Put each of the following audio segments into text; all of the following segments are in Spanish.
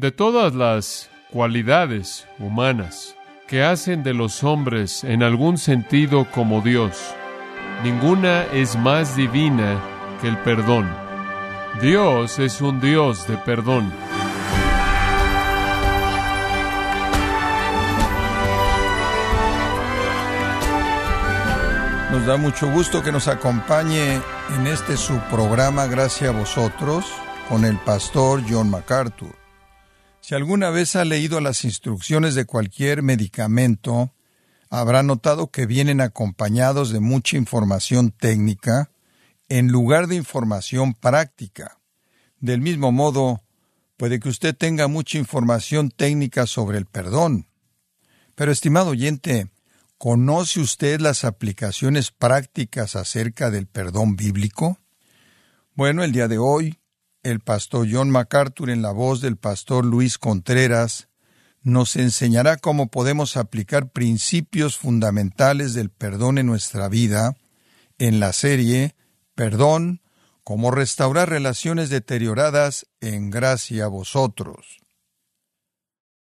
De todas las cualidades humanas que hacen de los hombres en algún sentido como Dios, ninguna es más divina que el perdón. Dios es un Dios de perdón. Nos da mucho gusto que nos acompañe en este su programa Gracias a vosotros con el pastor John MacArthur. Si alguna vez ha leído las instrucciones de cualquier medicamento, habrá notado que vienen acompañados de mucha información técnica en lugar de información práctica. Del mismo modo, puede que usted tenga mucha información técnica sobre el perdón. Pero, estimado oyente, ¿conoce usted las aplicaciones prácticas acerca del perdón bíblico? Bueno, el día de hoy el pastor John MacArthur en la voz del pastor Luis Contreras nos enseñará cómo podemos aplicar principios fundamentales del perdón en nuestra vida en la serie Perdón, cómo restaurar relaciones deterioradas en gracia a vosotros.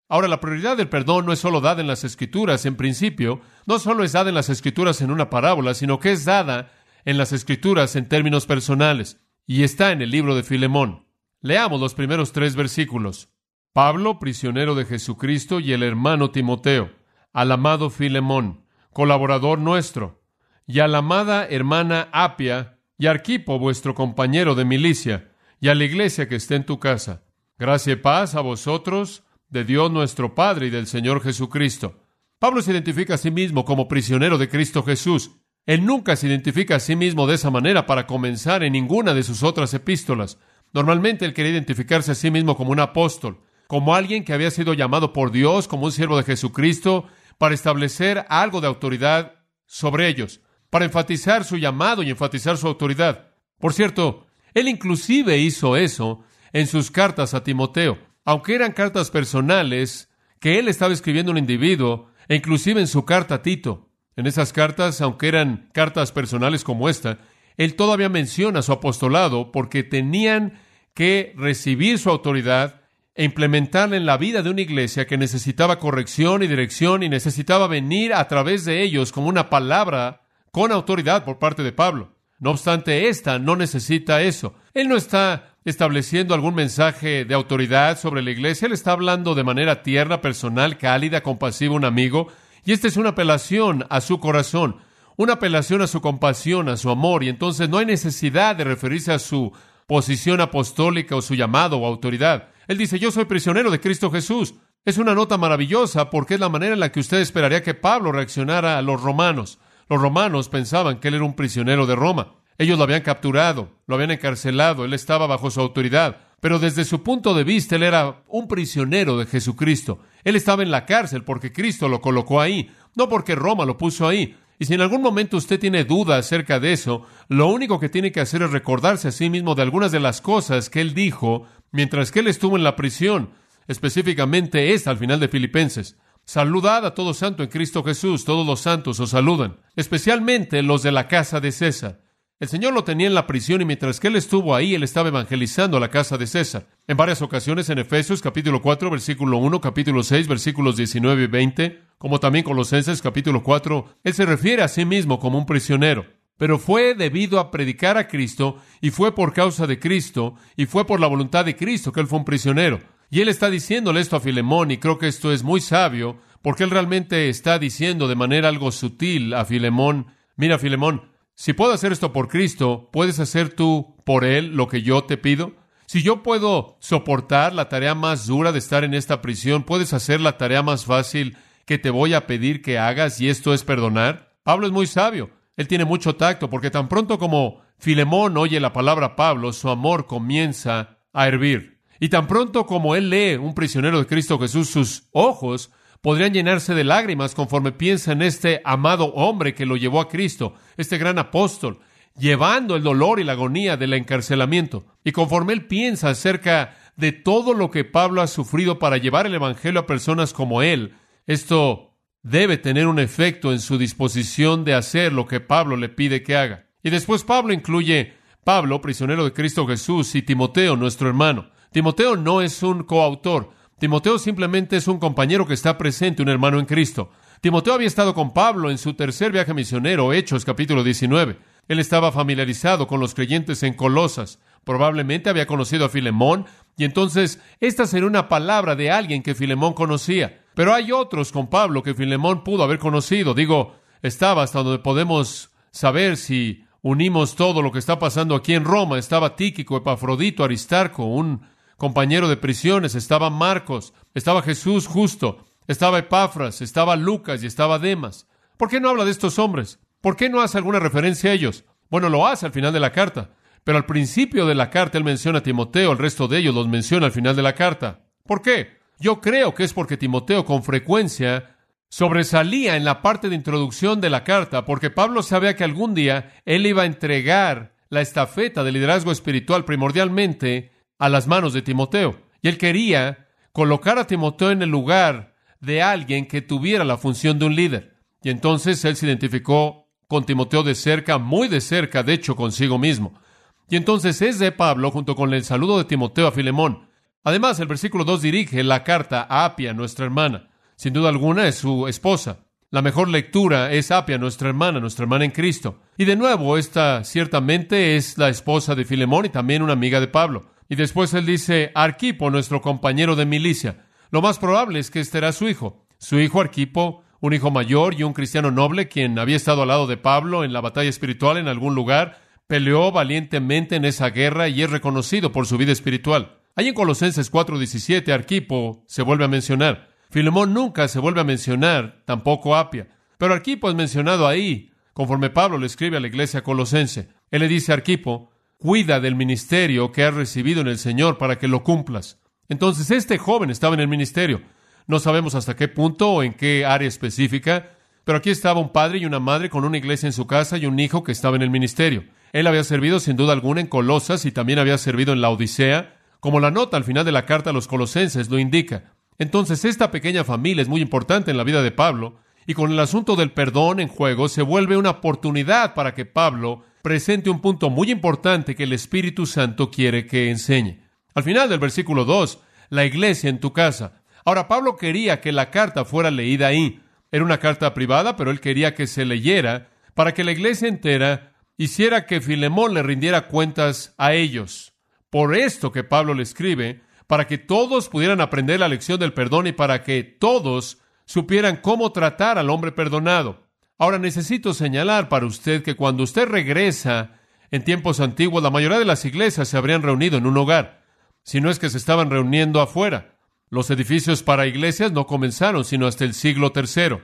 Ahora, la prioridad del perdón no es solo dada en las escrituras, en principio, no solo es dada en las escrituras en una parábola, sino que es dada en las escrituras en términos personales y está en el libro de Filemón. Leamos los primeros tres versículos. Pablo, prisionero de Jesucristo, y el hermano Timoteo, al amado Filemón, colaborador nuestro, y a la amada hermana Apia, y Arquipo, vuestro compañero de milicia, y a la iglesia que está en tu casa. Gracia y paz a vosotros, de Dios nuestro Padre y del Señor Jesucristo. Pablo se identifica a sí mismo como prisionero de Cristo Jesús. Él nunca se identifica a sí mismo de esa manera para comenzar en ninguna de sus otras epístolas. Normalmente él quería identificarse a sí mismo como un apóstol, como alguien que había sido llamado por Dios, como un siervo de Jesucristo, para establecer algo de autoridad sobre ellos, para enfatizar su llamado y enfatizar su autoridad. Por cierto, él inclusive hizo eso en sus cartas a Timoteo, aunque eran cartas personales que él estaba escribiendo a un individuo, e inclusive en su carta a Tito. En esas cartas, aunque eran cartas personales como esta, él todavía menciona su apostolado porque tenían que recibir su autoridad e implementarla en la vida de una iglesia que necesitaba corrección y dirección y necesitaba venir a través de ellos como una palabra con autoridad por parte de Pablo. No obstante, esta no necesita eso. Él no está estableciendo algún mensaje de autoridad sobre la iglesia, él está hablando de manera tierna, personal, cálida, compasiva, un amigo, y esta es una apelación a su corazón, una apelación a su compasión, a su amor, y entonces no hay necesidad de referirse a su posición apostólica o su llamado o autoridad. Él dice, yo soy prisionero de Cristo Jesús. Es una nota maravillosa porque es la manera en la que usted esperaría que Pablo reaccionara a los romanos. Los romanos pensaban que él era un prisionero de Roma. Ellos lo habían capturado, lo habían encarcelado, él estaba bajo su autoridad. Pero desde su punto de vista, él era un prisionero de Jesucristo. Él estaba en la cárcel porque Cristo lo colocó ahí, no porque Roma lo puso ahí. Y si en algún momento usted tiene duda acerca de eso, lo único que tiene que hacer es recordarse a sí mismo de algunas de las cosas que él dijo mientras que él estuvo en la prisión, específicamente esta al final de Filipenses. Saludad a todo santo en Cristo Jesús, todos los santos os saludan, especialmente los de la casa de César. El Señor lo tenía en la prisión y mientras que él estuvo ahí, él estaba evangelizando a la casa de César. En varias ocasiones en Efesios capítulo 4, versículo 1, capítulo 6, versículos 19 y 20, como también Colosenses capítulo 4, él se refiere a sí mismo como un prisionero. Pero fue debido a predicar a Cristo y fue por causa de Cristo y fue por la voluntad de Cristo que él fue un prisionero. Y él está diciéndole esto a Filemón y creo que esto es muy sabio porque él realmente está diciendo de manera algo sutil a Filemón, mira Filemón, si puedo hacer esto por Cristo, ¿puedes hacer tú por Él lo que yo te pido? Si yo puedo soportar la tarea más dura de estar en esta prisión, ¿puedes hacer la tarea más fácil que te voy a pedir que hagas y esto es perdonar? Pablo es muy sabio. Él tiene mucho tacto porque tan pronto como Filemón oye la palabra Pablo, su amor comienza a hervir. Y tan pronto como él lee un prisionero de Cristo Jesús, sus ojos podrían llenarse de lágrimas conforme piensa en este amado hombre que lo llevó a Cristo, este gran apóstol, llevando el dolor y la agonía del encarcelamiento. Y conforme él piensa acerca de todo lo que Pablo ha sufrido para llevar el Evangelio a personas como él, esto debe tener un efecto en su disposición de hacer lo que Pablo le pide que haga. Y después Pablo incluye Pablo, prisionero de Cristo Jesús, y Timoteo, nuestro hermano. Timoteo no es un coautor. Timoteo simplemente es un compañero que está presente, un hermano en Cristo. Timoteo había estado con Pablo en su tercer viaje misionero, Hechos capítulo 19. Él estaba familiarizado con los creyentes en Colosas. Probablemente había conocido a Filemón, y entonces esta sería una palabra de alguien que Filemón conocía. Pero hay otros con Pablo que Filemón pudo haber conocido. Digo, estaba hasta donde podemos saber si unimos todo lo que está pasando aquí en Roma. Estaba Tíquico, Epafrodito, Aristarco, un compañero de prisiones, estaba Marcos, estaba Jesús justo, estaba Epafras, estaba Lucas y estaba Demas. ¿Por qué no habla de estos hombres? ¿Por qué no hace alguna referencia a ellos? Bueno, lo hace al final de la carta, pero al principio de la carta él menciona a Timoteo, el resto de ellos los menciona al final de la carta. ¿Por qué? Yo creo que es porque Timoteo con frecuencia sobresalía en la parte de introducción de la carta, porque Pablo sabía que algún día él iba a entregar la estafeta de liderazgo espiritual primordialmente a las manos de Timoteo. Y él quería colocar a Timoteo en el lugar de alguien que tuviera la función de un líder. Y entonces él se identificó con Timoteo de cerca, muy de cerca, de hecho, consigo mismo. Y entonces es de Pablo, junto con el saludo de Timoteo a Filemón. Además, el versículo 2 dirige la carta a Apia, nuestra hermana. Sin duda alguna es su esposa. La mejor lectura es Apia, nuestra hermana, nuestra hermana en Cristo. Y de nuevo, esta ciertamente es la esposa de Filemón y también una amiga de Pablo. Y después él dice, Arquipo, nuestro compañero de milicia. Lo más probable es que este era su hijo. Su hijo Arquipo, un hijo mayor y un cristiano noble, quien había estado al lado de Pablo en la batalla espiritual en algún lugar, peleó valientemente en esa guerra y es reconocido por su vida espiritual. Ahí en Colosenses 4:17, Arquipo se vuelve a mencionar. Filemón nunca se vuelve a mencionar, tampoco Apia. Pero Arquipo es mencionado ahí, conforme Pablo le escribe a la iglesia colosense. Él le dice a Arquipo, cuida del ministerio que has recibido en el Señor para que lo cumplas. Entonces, este joven estaba en el ministerio. No sabemos hasta qué punto o en qué área específica, pero aquí estaba un padre y una madre con una iglesia en su casa y un hijo que estaba en el ministerio. Él había servido sin duda alguna en Colosas y también había servido en la Odisea, como la nota al final de la carta a los colosenses lo indica. Entonces, esta pequeña familia es muy importante en la vida de Pablo, y con el asunto del perdón en juego se vuelve una oportunidad para que Pablo presente un punto muy importante que el Espíritu Santo quiere que enseñe. Al final del versículo 2, la iglesia en tu casa. Ahora Pablo quería que la carta fuera leída ahí. Era una carta privada, pero él quería que se leyera para que la iglesia entera hiciera que Filemón le rindiera cuentas a ellos. Por esto que Pablo le escribe, para que todos pudieran aprender la lección del perdón y para que todos supieran cómo tratar al hombre perdonado. Ahora necesito señalar para usted que cuando usted regresa en tiempos antiguos, la mayoría de las iglesias se habrían reunido en un hogar, si no es que se estaban reuniendo afuera. Los edificios para iglesias no comenzaron sino hasta el siglo III.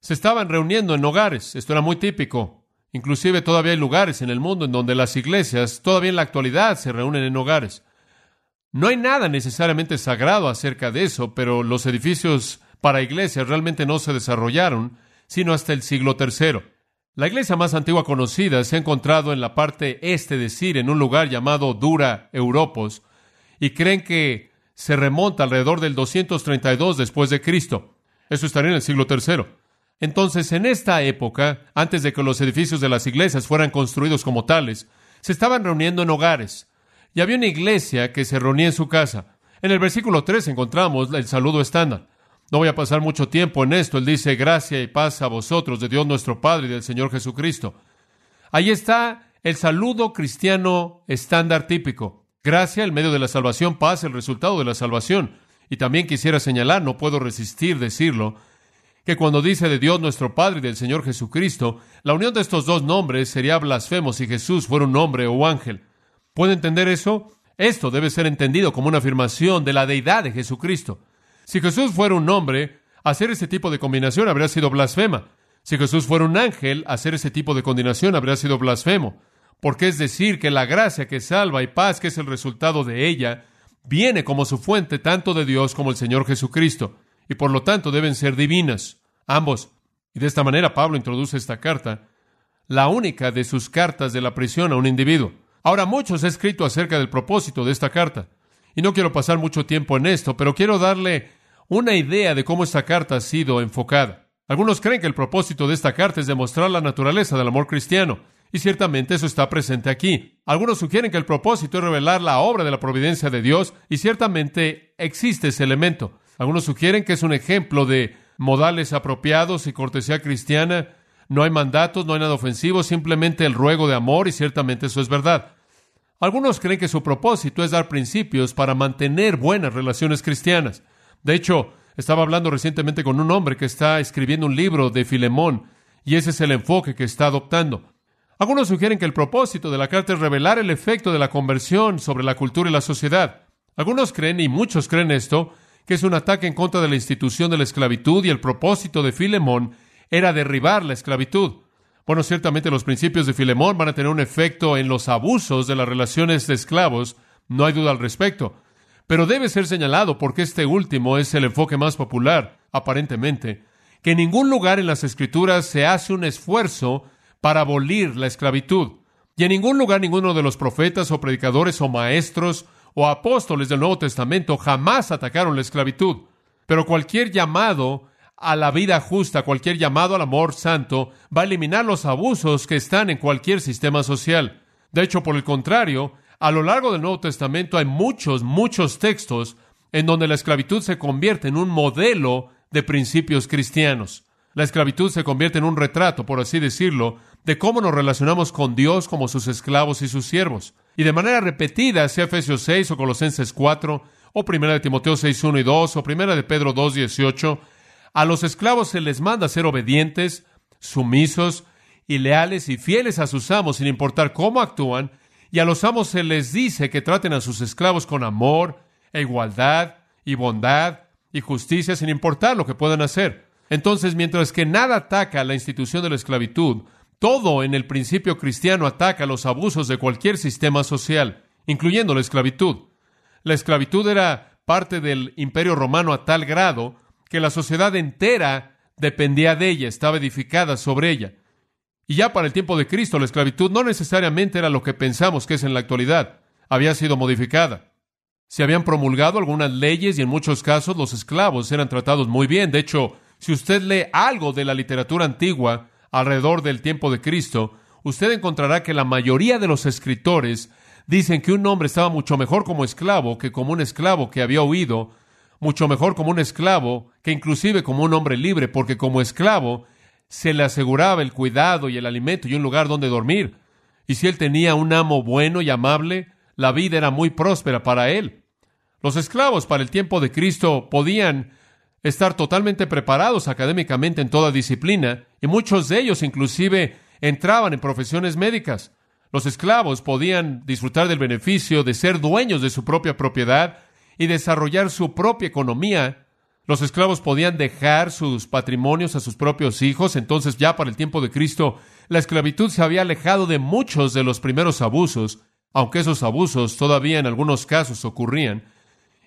Se estaban reuniendo en hogares, esto era muy típico. Inclusive todavía hay lugares en el mundo en donde las iglesias, todavía en la actualidad, se reúnen en hogares. No hay nada necesariamente sagrado acerca de eso, pero los edificios para iglesias realmente no se desarrollaron sino hasta el siglo III. La iglesia más antigua conocida se ha encontrado en la parte este de Siria, en un lugar llamado Dura Europos, y creen que se remonta alrededor del 232 después de Cristo. Eso estaría en el siglo III. Entonces, en esta época, antes de que los edificios de las iglesias fueran construidos como tales, se estaban reuniendo en hogares. Y había una iglesia que se reunía en su casa. En el versículo 3 encontramos el saludo estándar. No voy a pasar mucho tiempo en esto. Él dice, gracia y paz a vosotros de Dios nuestro Padre y del Señor Jesucristo. Ahí está el saludo cristiano estándar típico. Gracia, el medio de la salvación, paz, el resultado de la salvación. Y también quisiera señalar, no puedo resistir decirlo, que cuando dice de Dios nuestro Padre y del Señor Jesucristo, la unión de estos dos nombres sería blasfemo si Jesús fuera un hombre o ángel. ¿Puede entender eso? Esto debe ser entendido como una afirmación de la deidad de Jesucristo. Si Jesús fuera un hombre, hacer ese tipo de combinación habría sido blasfema. Si Jesús fuera un ángel, hacer ese tipo de combinación habría sido blasfemo. Porque es decir que la gracia que salva y paz, que es el resultado de ella, viene como su fuente tanto de Dios como el Señor Jesucristo, y por lo tanto deben ser divinas, ambos. Y de esta manera Pablo introduce esta carta, la única de sus cartas de la prisión a un individuo. Ahora, muchos han escrito acerca del propósito de esta carta. Y no quiero pasar mucho tiempo en esto, pero quiero darle una idea de cómo esta carta ha sido enfocada. Algunos creen que el propósito de esta carta es demostrar la naturaleza del amor cristiano, Y ciertamente eso está presente aquí. Algunos sugieren que el propósito es revelar la obra de la providencia de Dios y ciertamente existe ese elemento. Algunos sugieren que es un ejemplo de modales apropiados y cortesía cristiana. No hay mandatos, no hay nada ofensivo, simplemente el ruego de amor y ciertamente eso es verdad. Algunos creen que su propósito es dar principios para mantener buenas relaciones cristianas. De hecho, estaba hablando recientemente con un hombre que está escribiendo un libro de Filemón y ese es el enfoque que está adoptando. Algunos sugieren que el propósito de la carta es revelar el efecto de la conversión sobre la cultura y la sociedad. Algunos creen, y muchos creen esto, que es un ataque en contra de la institución de la esclavitud y el propósito de Filemón era derribar la esclavitud. Bueno, ciertamente los principios de Filemón van a tener un efecto en los abusos de las relaciones de esclavos, no hay duda al respecto. Pero debe ser señalado, porque este último es el enfoque más popular, aparentemente, que en ningún lugar en las Escrituras se hace un esfuerzo para abolir la esclavitud. Y en ningún lugar ninguno de los profetas o predicadores o maestros o apóstoles del Nuevo Testamento jamás atacaron la esclavitud. Pero cualquier llamado a la vida justa, cualquier llamado al amor santo, va a eliminar los abusos que están en cualquier sistema social. De hecho, por el contrario, a lo largo del Nuevo Testamento hay muchos, muchos textos en donde la esclavitud se convierte en un modelo de principios cristianos. La esclavitud se convierte en un retrato, por así decirlo, de cómo nos relacionamos con Dios como sus esclavos y sus siervos. Y de manera repetida, sea Efesios 6 o Colosenses 4, o Primera de Timoteo 6, 1 y 2, o Primera de Pedro 2, 18, a los esclavos se les manda ser obedientes, sumisos y leales y fieles a sus amos sin importar cómo actúan, y a los amos se les dice que traten a sus esclavos con amor, e igualdad, y bondad, y justicia sin importar lo que puedan hacer. Entonces, mientras que nada ataca la institución de la esclavitud, todo en el principio cristiano ataca los abusos de cualquier sistema social, incluyendo la esclavitud. La esclavitud era parte del imperio romano a tal grado que la sociedad entera dependía de ella, estaba edificada sobre ella. Y ya para el tiempo de Cristo, la esclavitud no necesariamente era lo que pensamos que es en la actualidad, había sido modificada. Se habían promulgado algunas leyes y en muchos casos los esclavos eran tratados muy bien. De hecho, si usted lee algo de la literatura antigua, alrededor del tiempo de Cristo, usted encontrará que la mayoría de los escritores dicen que un hombre estaba mucho mejor como esclavo que como un esclavo que había huido, mucho mejor como un esclavo que inclusive como un hombre libre, porque como esclavo se le aseguraba el cuidado y el alimento y un lugar donde dormir. Y si él tenía un amo bueno y amable, la vida era muy próspera para él. Los esclavos para el tiempo de Cristo podían estar totalmente preparados académicamente en toda disciplina, y muchos de ellos inclusive entraban en profesiones médicas. Los esclavos podían disfrutar del beneficio de ser dueños de su propia propiedad y desarrollar su propia economía. Los esclavos podían dejar sus patrimonios a sus propios hijos, entonces ya para el tiempo de Cristo la esclavitud se había alejado de muchos de los primeros abusos, aunque esos abusos todavía en algunos casos ocurrían,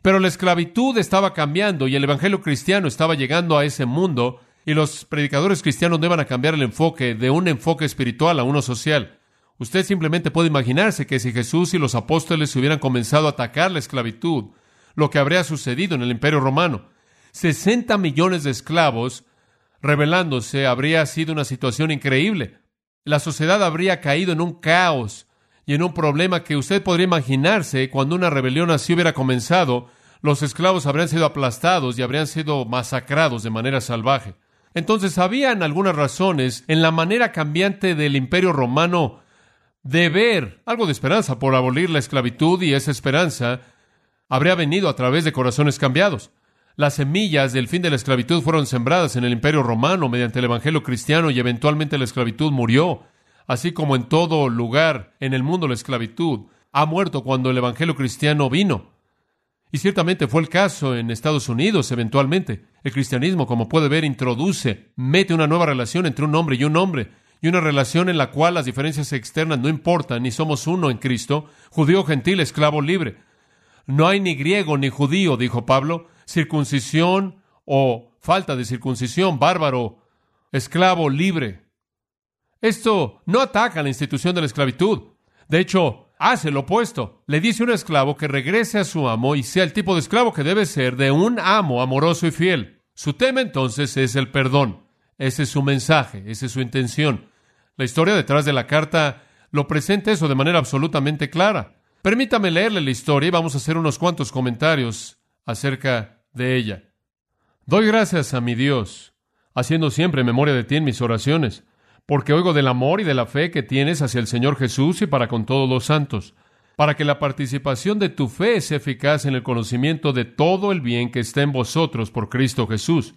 pero la esclavitud estaba cambiando y el Evangelio cristiano estaba llegando a ese mundo y los predicadores cristianos no iban a cambiar el enfoque de un enfoque espiritual a uno social. Usted simplemente puede imaginarse que si Jesús y los apóstoles hubieran comenzado a atacar la esclavitud, lo que habría sucedido en el Imperio Romano. 60 millones de esclavos rebelándose habría sido una situación increíble. La sociedad habría caído en un caos y en un problema que usted podría imaginarse cuando una rebelión así hubiera comenzado, los esclavos habrían sido aplastados y habrían sido masacrados de manera salvaje. Entonces habían algunas razones en la manera cambiante del imperio romano de ver algo de esperanza por abolir la esclavitud y esa esperanza habría venido a través de corazones cambiados. Las semillas del fin de la esclavitud fueron sembradas en el imperio romano mediante el evangelio cristiano y eventualmente la esclavitud murió así como en todo lugar en el mundo la esclavitud, ha muerto cuando el Evangelio cristiano vino. Y ciertamente fue el caso en Estados Unidos eventualmente. El cristianismo, como puede ver, introduce, mete una nueva relación entre un hombre y un hombre, y una relación en la cual las diferencias externas no importan, ni somos uno en Cristo, judío, gentil, esclavo, libre. No hay ni griego ni judío, dijo Pablo, circuncisión o falta de circuncisión, bárbaro, esclavo, libre. Esto no ataca la institución de la esclavitud. De hecho, hace lo opuesto. Le dice a un esclavo que regrese a su amo y sea el tipo de esclavo que debe ser de un amo amoroso y fiel. Su tema entonces es el perdón. Ese es su mensaje, esa es su intención. La historia detrás de la carta lo presenta eso de manera absolutamente clara. Permítame leerle la historia y vamos a hacer unos cuantos comentarios acerca de ella. Doy gracias a mi Dios, haciendo siempre memoria de ti en mis oraciones, porque oigo del amor y de la fe que tienes hacia el Señor Jesús y para con todos los santos, para que la participación de tu fe sea eficaz en el conocimiento de todo el bien que está en vosotros por Cristo Jesús.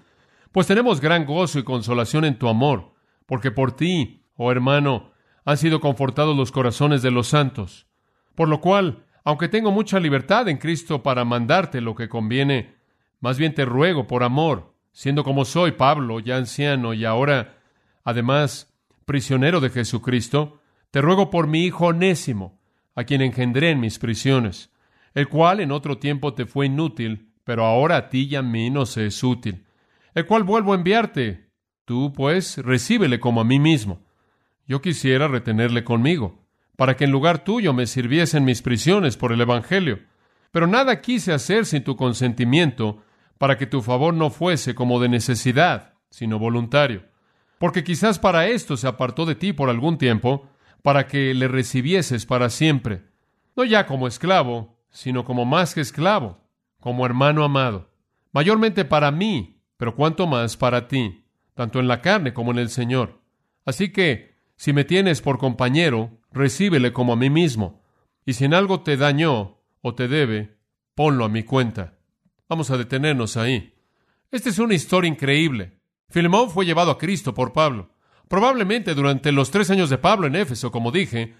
Pues tenemos gran gozo y consolación en tu amor, porque por ti, oh hermano, han sido confortados los corazones de los santos. Por lo cual, aunque tengo mucha libertad en Cristo para mandarte lo que conviene, más bien te ruego por amor, siendo como soy Pablo, ya anciano y ahora, además, prisionero de Jesucristo, te ruego por mi hijo Onésimo, a quien engendré en mis prisiones, el cual en otro tiempo te fue inútil, pero ahora a ti y a mí nos es útil, el cual vuelvo a enviarte. Tú, pues, recíbele como a mí mismo. Yo quisiera retenerle conmigo, para que en lugar tuyo me sirviese en mis prisiones por el Evangelio. Pero nada quise hacer sin tu consentimiento, para que tu favor no fuese como de necesidad, sino voluntario. Porque quizás para esto se apartó de ti por algún tiempo, para que le recibieses para siempre, no ya como esclavo, sino como más que esclavo, como hermano amado, mayormente para mí, pero cuanto más para ti, tanto en la carne como en el Señor. Así que, si me tienes por compañero, recíbele como a mí mismo, y si en algo te dañó o te debe, ponlo a mi cuenta. Vamos a detenernos ahí. Esta es una historia increíble. Filemón fue llevado a Cristo por Pablo. Probablemente durante los tres años de Pablo en Éfeso, como dije,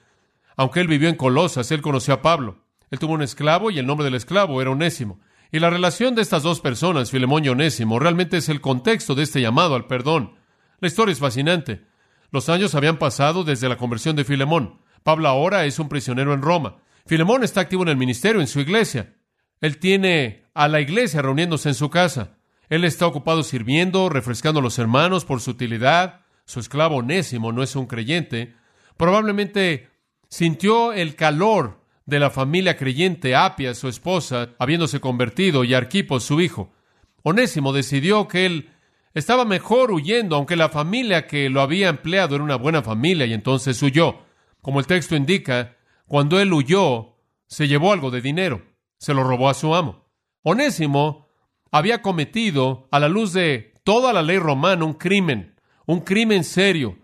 aunque él vivió en Colosas, él conoció a Pablo. Él tuvo un esclavo y el nombre del esclavo era Onésimo. Y la relación de estas dos personas, Filemón y Onésimo, realmente es el contexto de este llamado al perdón. La historia es fascinante. Los años habían pasado desde la conversión de Filemón. Pablo ahora es un prisionero en Roma. Filemón está activo en el ministerio, en su iglesia. Él tiene a la iglesia reuniéndose en su casa. Él está ocupado sirviendo, refrescando a los hermanos por su utilidad. Su esclavo onésimo no es un creyente. Probablemente sintió el calor de la familia creyente, Apia, su esposa, habiéndose convertido, y Arquipo, su hijo. Onésimo decidió que él estaba mejor huyendo, aunque la familia que lo había empleado era una buena familia, y entonces huyó. Como el texto indica, cuando él huyó, se llevó algo de dinero, se lo robó a su amo. Onésimo había cometido, a la luz de toda la ley romana, un crimen, un crimen serio,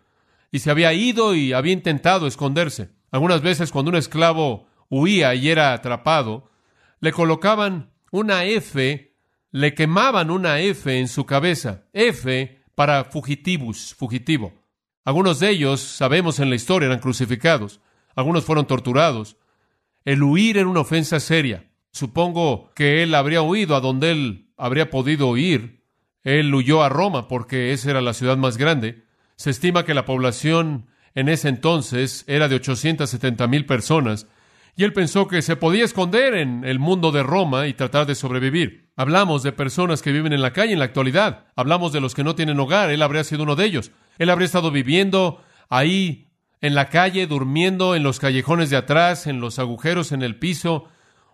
y se había ido y había intentado esconderse. Algunas veces cuando un esclavo huía y era atrapado, le colocaban una F, le quemaban una F en su cabeza, F para fugitivus, fugitivo. Algunos de ellos, sabemos en la historia, eran crucificados, algunos fueron torturados. El huir era una ofensa seria. Supongo que él habría huido a donde él habría podido ir. Él huyó a Roma porque esa era la ciudad más grande. Se estima que la población en ese entonces era de 870 mil personas y él pensó que se podía esconder en el mundo de Roma y tratar de sobrevivir. Hablamos de personas que viven en la calle en la actualidad. Hablamos de los que no tienen hogar. Él habría sido uno de ellos. Él habría estado viviendo ahí en la calle, durmiendo en los callejones de atrás, en los agujeros en el piso.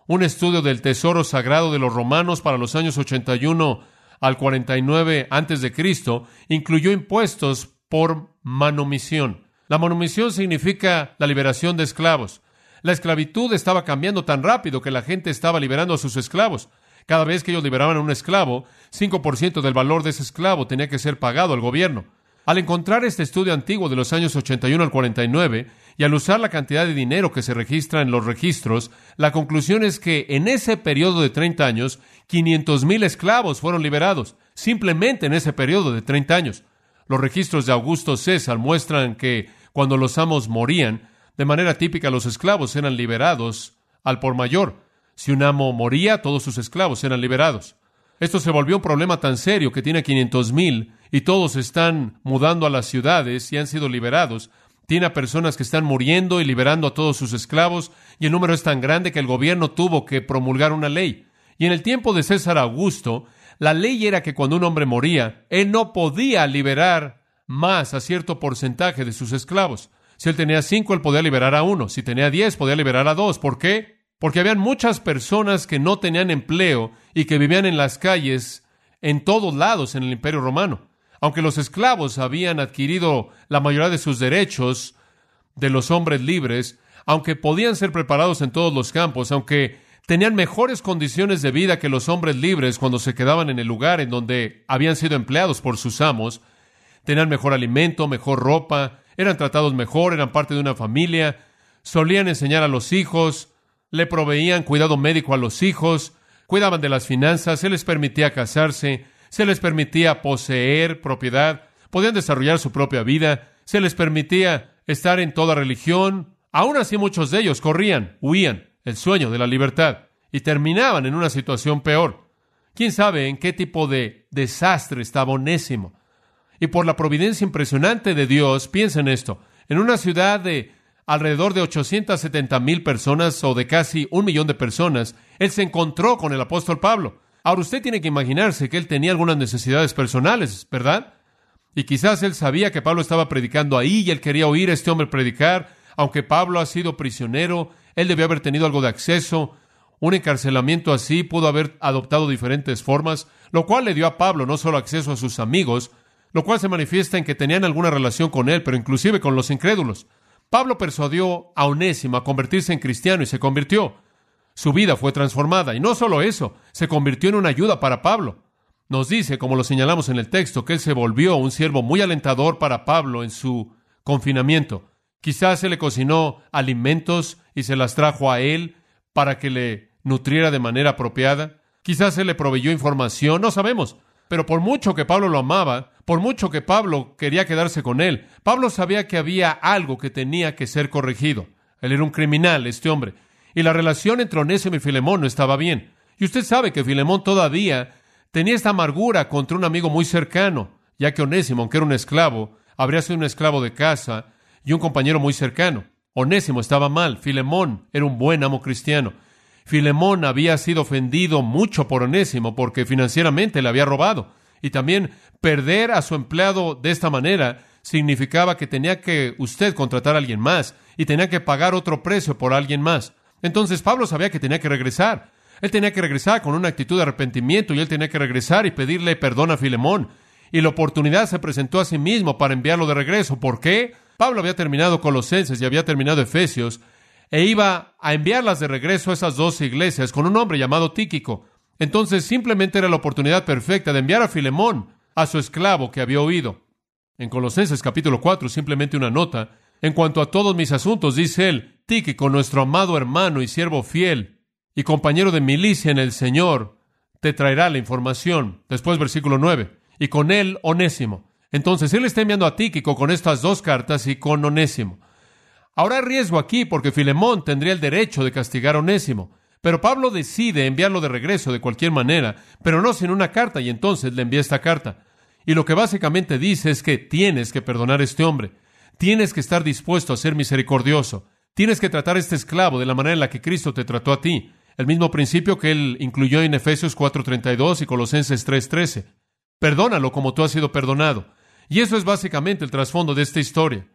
Un estudio del tesoro sagrado de los romanos para los años 81 al 49 antes de Cristo incluyó impuestos por manomisión. La manomisión significa la liberación de esclavos. La esclavitud estaba cambiando tan rápido que la gente estaba liberando a sus esclavos. Cada vez que ellos liberaban a un esclavo, 5% del valor de ese esclavo tenía que ser pagado al gobierno. Al encontrar este estudio antiguo de los años 81 al 49 y al usar la cantidad de dinero que se registra en los registros, la conclusión es que en ese periodo de 30 años, 500 mil esclavos fueron liberados, simplemente en ese periodo de 30 años. Los registros de Augusto César muestran que cuando los amos morían, de manera típica los esclavos eran liberados al por mayor. Si un amo moría, todos sus esclavos eran liberados. Esto se volvió un problema tan serio que tiene 500 mil y todos están mudando a las ciudades y han sido liberados. Tiene a personas que están muriendo y liberando a todos sus esclavos y el número es tan grande que el gobierno tuvo que promulgar una ley. Y en el tiempo de César Augusto, la ley era que cuando un hombre moría, él no podía liberar más a cierto porcentaje de sus esclavos. Si él tenía cinco, él podía liberar a uno. Si tenía diez, podía liberar a dos. ¿Por qué? Porque habían muchas personas que no tenían empleo y que vivían en las calles en todos lados en el Imperio Romano. Aunque los esclavos habían adquirido la mayoría de sus derechos de los hombres libres, aunque podían ser preparados en todos los campos, aunque tenían mejores condiciones de vida que los hombres libres cuando se quedaban en el lugar en donde habían sido empleados por sus amos, tenían mejor alimento, mejor ropa, eran tratados mejor, eran parte de una familia, solían enseñar a los hijos, le proveían cuidado médico a los hijos, cuidaban de las finanzas, se les permitía casarse, se les permitía poseer propiedad, podían desarrollar su propia vida, se les permitía estar en toda religión. Aún así muchos de ellos corrían, huían, el sueño de la libertad, y terminaban en una situación peor. ¿Quién sabe en qué tipo de desastre estaba Onésimo? Y por la providencia impresionante de Dios, piensen esto, en una ciudad de alrededor de 870 mil personas o de casi un millón de personas, él se encontró con el apóstol Pablo. Ahora usted tiene que imaginarse que él tenía algunas necesidades personales, ¿verdad? Y quizás él sabía que Pablo estaba predicando ahí y él quería oír a este hombre predicar, aunque Pablo ha sido prisionero, él debió haber tenido algo de acceso. Un encarcelamiento así pudo haber adoptado diferentes formas, lo cual le dio a Pablo no solo acceso a sus amigos, lo cual se manifiesta en que tenían alguna relación con él, pero inclusive con los incrédulos. Pablo persuadió a Onésimo a convertirse en cristiano y se convirtió. Su vida fue transformada, y no solo eso, se convirtió en una ayuda para Pablo. Nos dice, como lo señalamos en el texto, que él se volvió un siervo muy alentador para Pablo en su confinamiento. Quizás se le cocinó alimentos y se las trajo a él para que le nutriera de manera apropiada. Quizás se le proveyó información, no sabemos. Pero por mucho que Pablo lo amaba, por mucho que Pablo quería quedarse con él, Pablo sabía que había algo que tenía que ser corregido. Él era un criminal, este hombre. Y la relación entre Onésimo y Filemón no estaba bien. Y usted sabe que Filemón todavía tenía esta amargura contra un amigo muy cercano, ya que Onésimo, aunque era un esclavo, habría sido un esclavo de casa y un compañero muy cercano. Onésimo estaba mal, Filemón era un buen amo cristiano. Filemón había sido ofendido mucho por Onésimo porque financieramente le había robado. Y también perder a su empleado de esta manera significaba que tenía que usted contratar a alguien más y tenía que pagar otro precio por alguien más. Entonces Pablo sabía que tenía que regresar. Él tenía que regresar con una actitud de arrepentimiento y él tenía que regresar y pedirle perdón a Filemón. Y la oportunidad se presentó a sí mismo para enviarlo de regreso. ¿Por qué? Pablo había terminado Colosenses y había terminado Efesios e iba a enviarlas de regreso a esas dos iglesias con un hombre llamado Tíquico. Entonces simplemente era la oportunidad perfecta de enviar a Filemón, a su esclavo que había oído. En Colosenses capítulo 4, simplemente una nota, en cuanto a todos mis asuntos, dice él, Tíquico, nuestro amado hermano y siervo fiel y compañero de milicia en el Señor, te traerá la información. Después versículo 9, y con él Onésimo. Entonces él está enviando a Tíquico con estas dos cartas y con Onésimo. Ahora hay riesgo aquí porque Filemón tendría el derecho de castigar a Onésimo. Pero Pablo decide enviarlo de regreso de cualquier manera, pero no sin una carta, y entonces le envía esta carta. Y lo que básicamente dice es que tienes que perdonar a este hombre. Tienes que estar dispuesto a ser misericordioso. Tienes que tratar a este esclavo de la manera en la que Cristo te trató a ti. El mismo principio que él incluyó en Efesios 4:32 y Colosenses 3:13. Perdónalo como tú has sido perdonado. Y eso es básicamente el trasfondo de esta historia.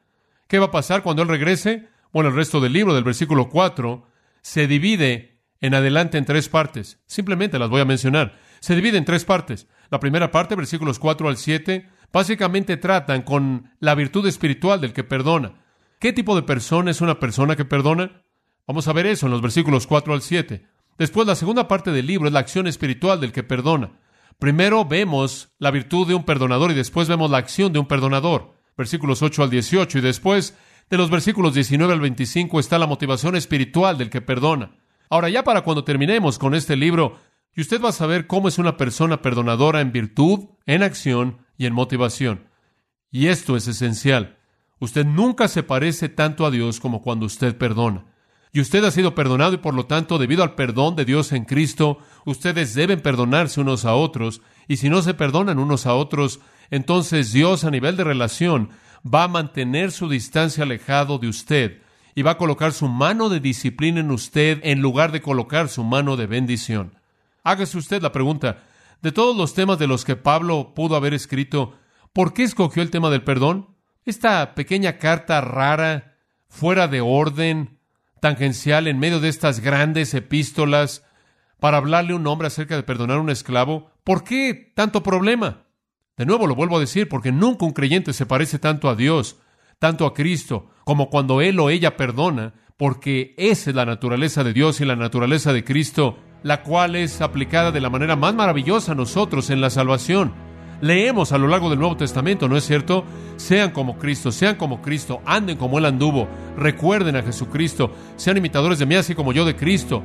¿Qué va a pasar cuando él regrese? Bueno, el resto del libro, del versículo 4, se divide en adelante en tres partes. Simplemente las voy a mencionar. Se divide en tres partes. La primera parte, versículos 4 al 7, básicamente tratan con la virtud espiritual del que perdona. ¿Qué tipo de persona es una persona que perdona? Vamos a ver eso en los versículos 4 al 7. Después, la segunda parte del libro es la acción espiritual del que perdona. Primero vemos la virtud de un perdonador y después vemos la acción de un perdonador. Versículos 8 al 18 y después de los versículos 19 al 25 está la motivación espiritual del que perdona. Ahora ya para cuando terminemos con este libro, y usted va a saber cómo es una persona perdonadora en virtud, en acción y en motivación. Y esto es esencial. Usted nunca se parece tanto a Dios como cuando usted perdona. Y usted ha sido perdonado y por lo tanto, debido al perdón de Dios en Cristo, ustedes deben perdonarse unos a otros. Y si no se perdonan unos a otros, entonces Dios a nivel de relación va a mantener su distancia alejado de usted y va a colocar su mano de disciplina en usted en lugar de colocar su mano de bendición. Hágase usted la pregunta, de todos los temas de los que Pablo pudo haber escrito, ¿por qué escogió el tema del perdón? Esta pequeña carta rara, fuera de orden, tangencial en medio de estas grandes epístolas, para hablarle a un hombre acerca de perdonar a un esclavo, ¿por qué tanto problema? De nuevo lo vuelvo a decir porque nunca un creyente se parece tanto a Dios, tanto a Cristo, como cuando él o ella perdona, porque esa es la naturaleza de Dios y la naturaleza de Cristo, la cual es aplicada de la manera más maravillosa a nosotros en la salvación. Leemos a lo largo del Nuevo Testamento, ¿no es cierto? Sean como Cristo, sean como Cristo, anden como Él anduvo, recuerden a Jesucristo, sean imitadores de mí así como yo de Cristo.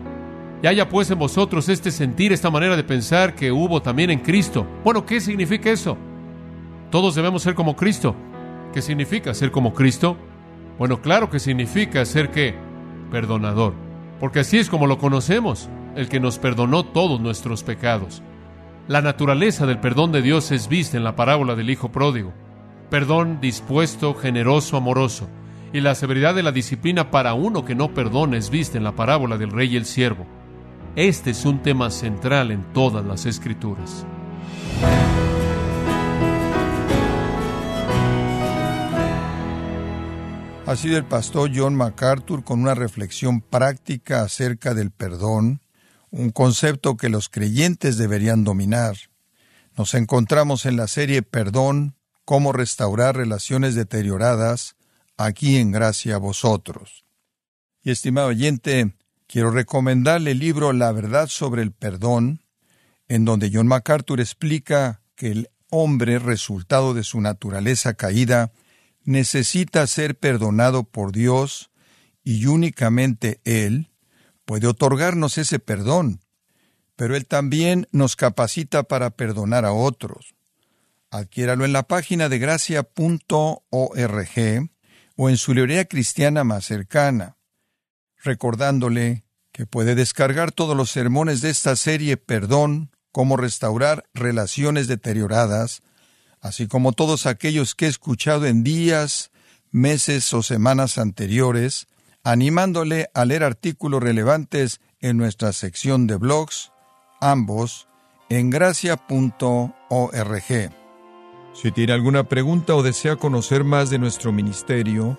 Y haya pues en vosotros este sentir, esta manera de pensar que hubo también en Cristo. Bueno, ¿qué significa eso? Todos debemos ser como Cristo. ¿Qué significa ser como Cristo? Bueno, claro que significa ser que perdonador, porque así es como lo conocemos, el que nos perdonó todos nuestros pecados. La naturaleza del perdón de Dios es vista en la parábola del Hijo Pródigo. Perdón dispuesto, generoso, amoroso. Y la severidad de la disciplina para uno que no perdona es vista en la parábola del rey y el siervo. Este es un tema central en todas las escrituras. Ha sido el pastor John MacArthur con una reflexión práctica acerca del perdón, un concepto que los creyentes deberían dominar. Nos encontramos en la serie Perdón, cómo restaurar relaciones deterioradas, aquí en Gracia a vosotros. Y estimado oyente, quiero recomendarle el libro La verdad sobre el perdón, en donde John MacArthur explica que el hombre, resultado de su naturaleza caída, necesita ser perdonado por Dios y únicamente Él puede otorgarnos ese perdón, pero Él también nos capacita para perdonar a otros. Adquiéralo en la página de gracia.org o en su librería cristiana más cercana, recordándole que puede descargar todos los sermones de esta serie Perdón, cómo restaurar relaciones deterioradas, así como todos aquellos que he escuchado en días, meses o semanas anteriores, animándole a leer artículos relevantes en nuestra sección de blogs, ambos en gracia.org. Si tiene alguna pregunta o desea conocer más de nuestro ministerio,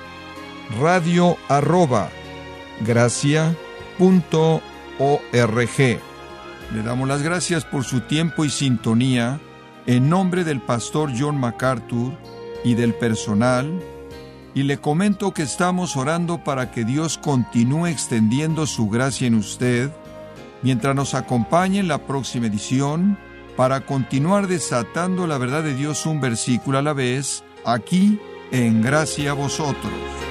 radio arroba Le damos las gracias por su tiempo y sintonía en nombre del pastor John MacArthur y del personal, y le comento que estamos orando para que Dios continúe extendiendo su gracia en usted, mientras nos acompañe en la próxima edición, para continuar desatando la verdad de Dios un versículo a la vez, aquí en Gracia a Vosotros.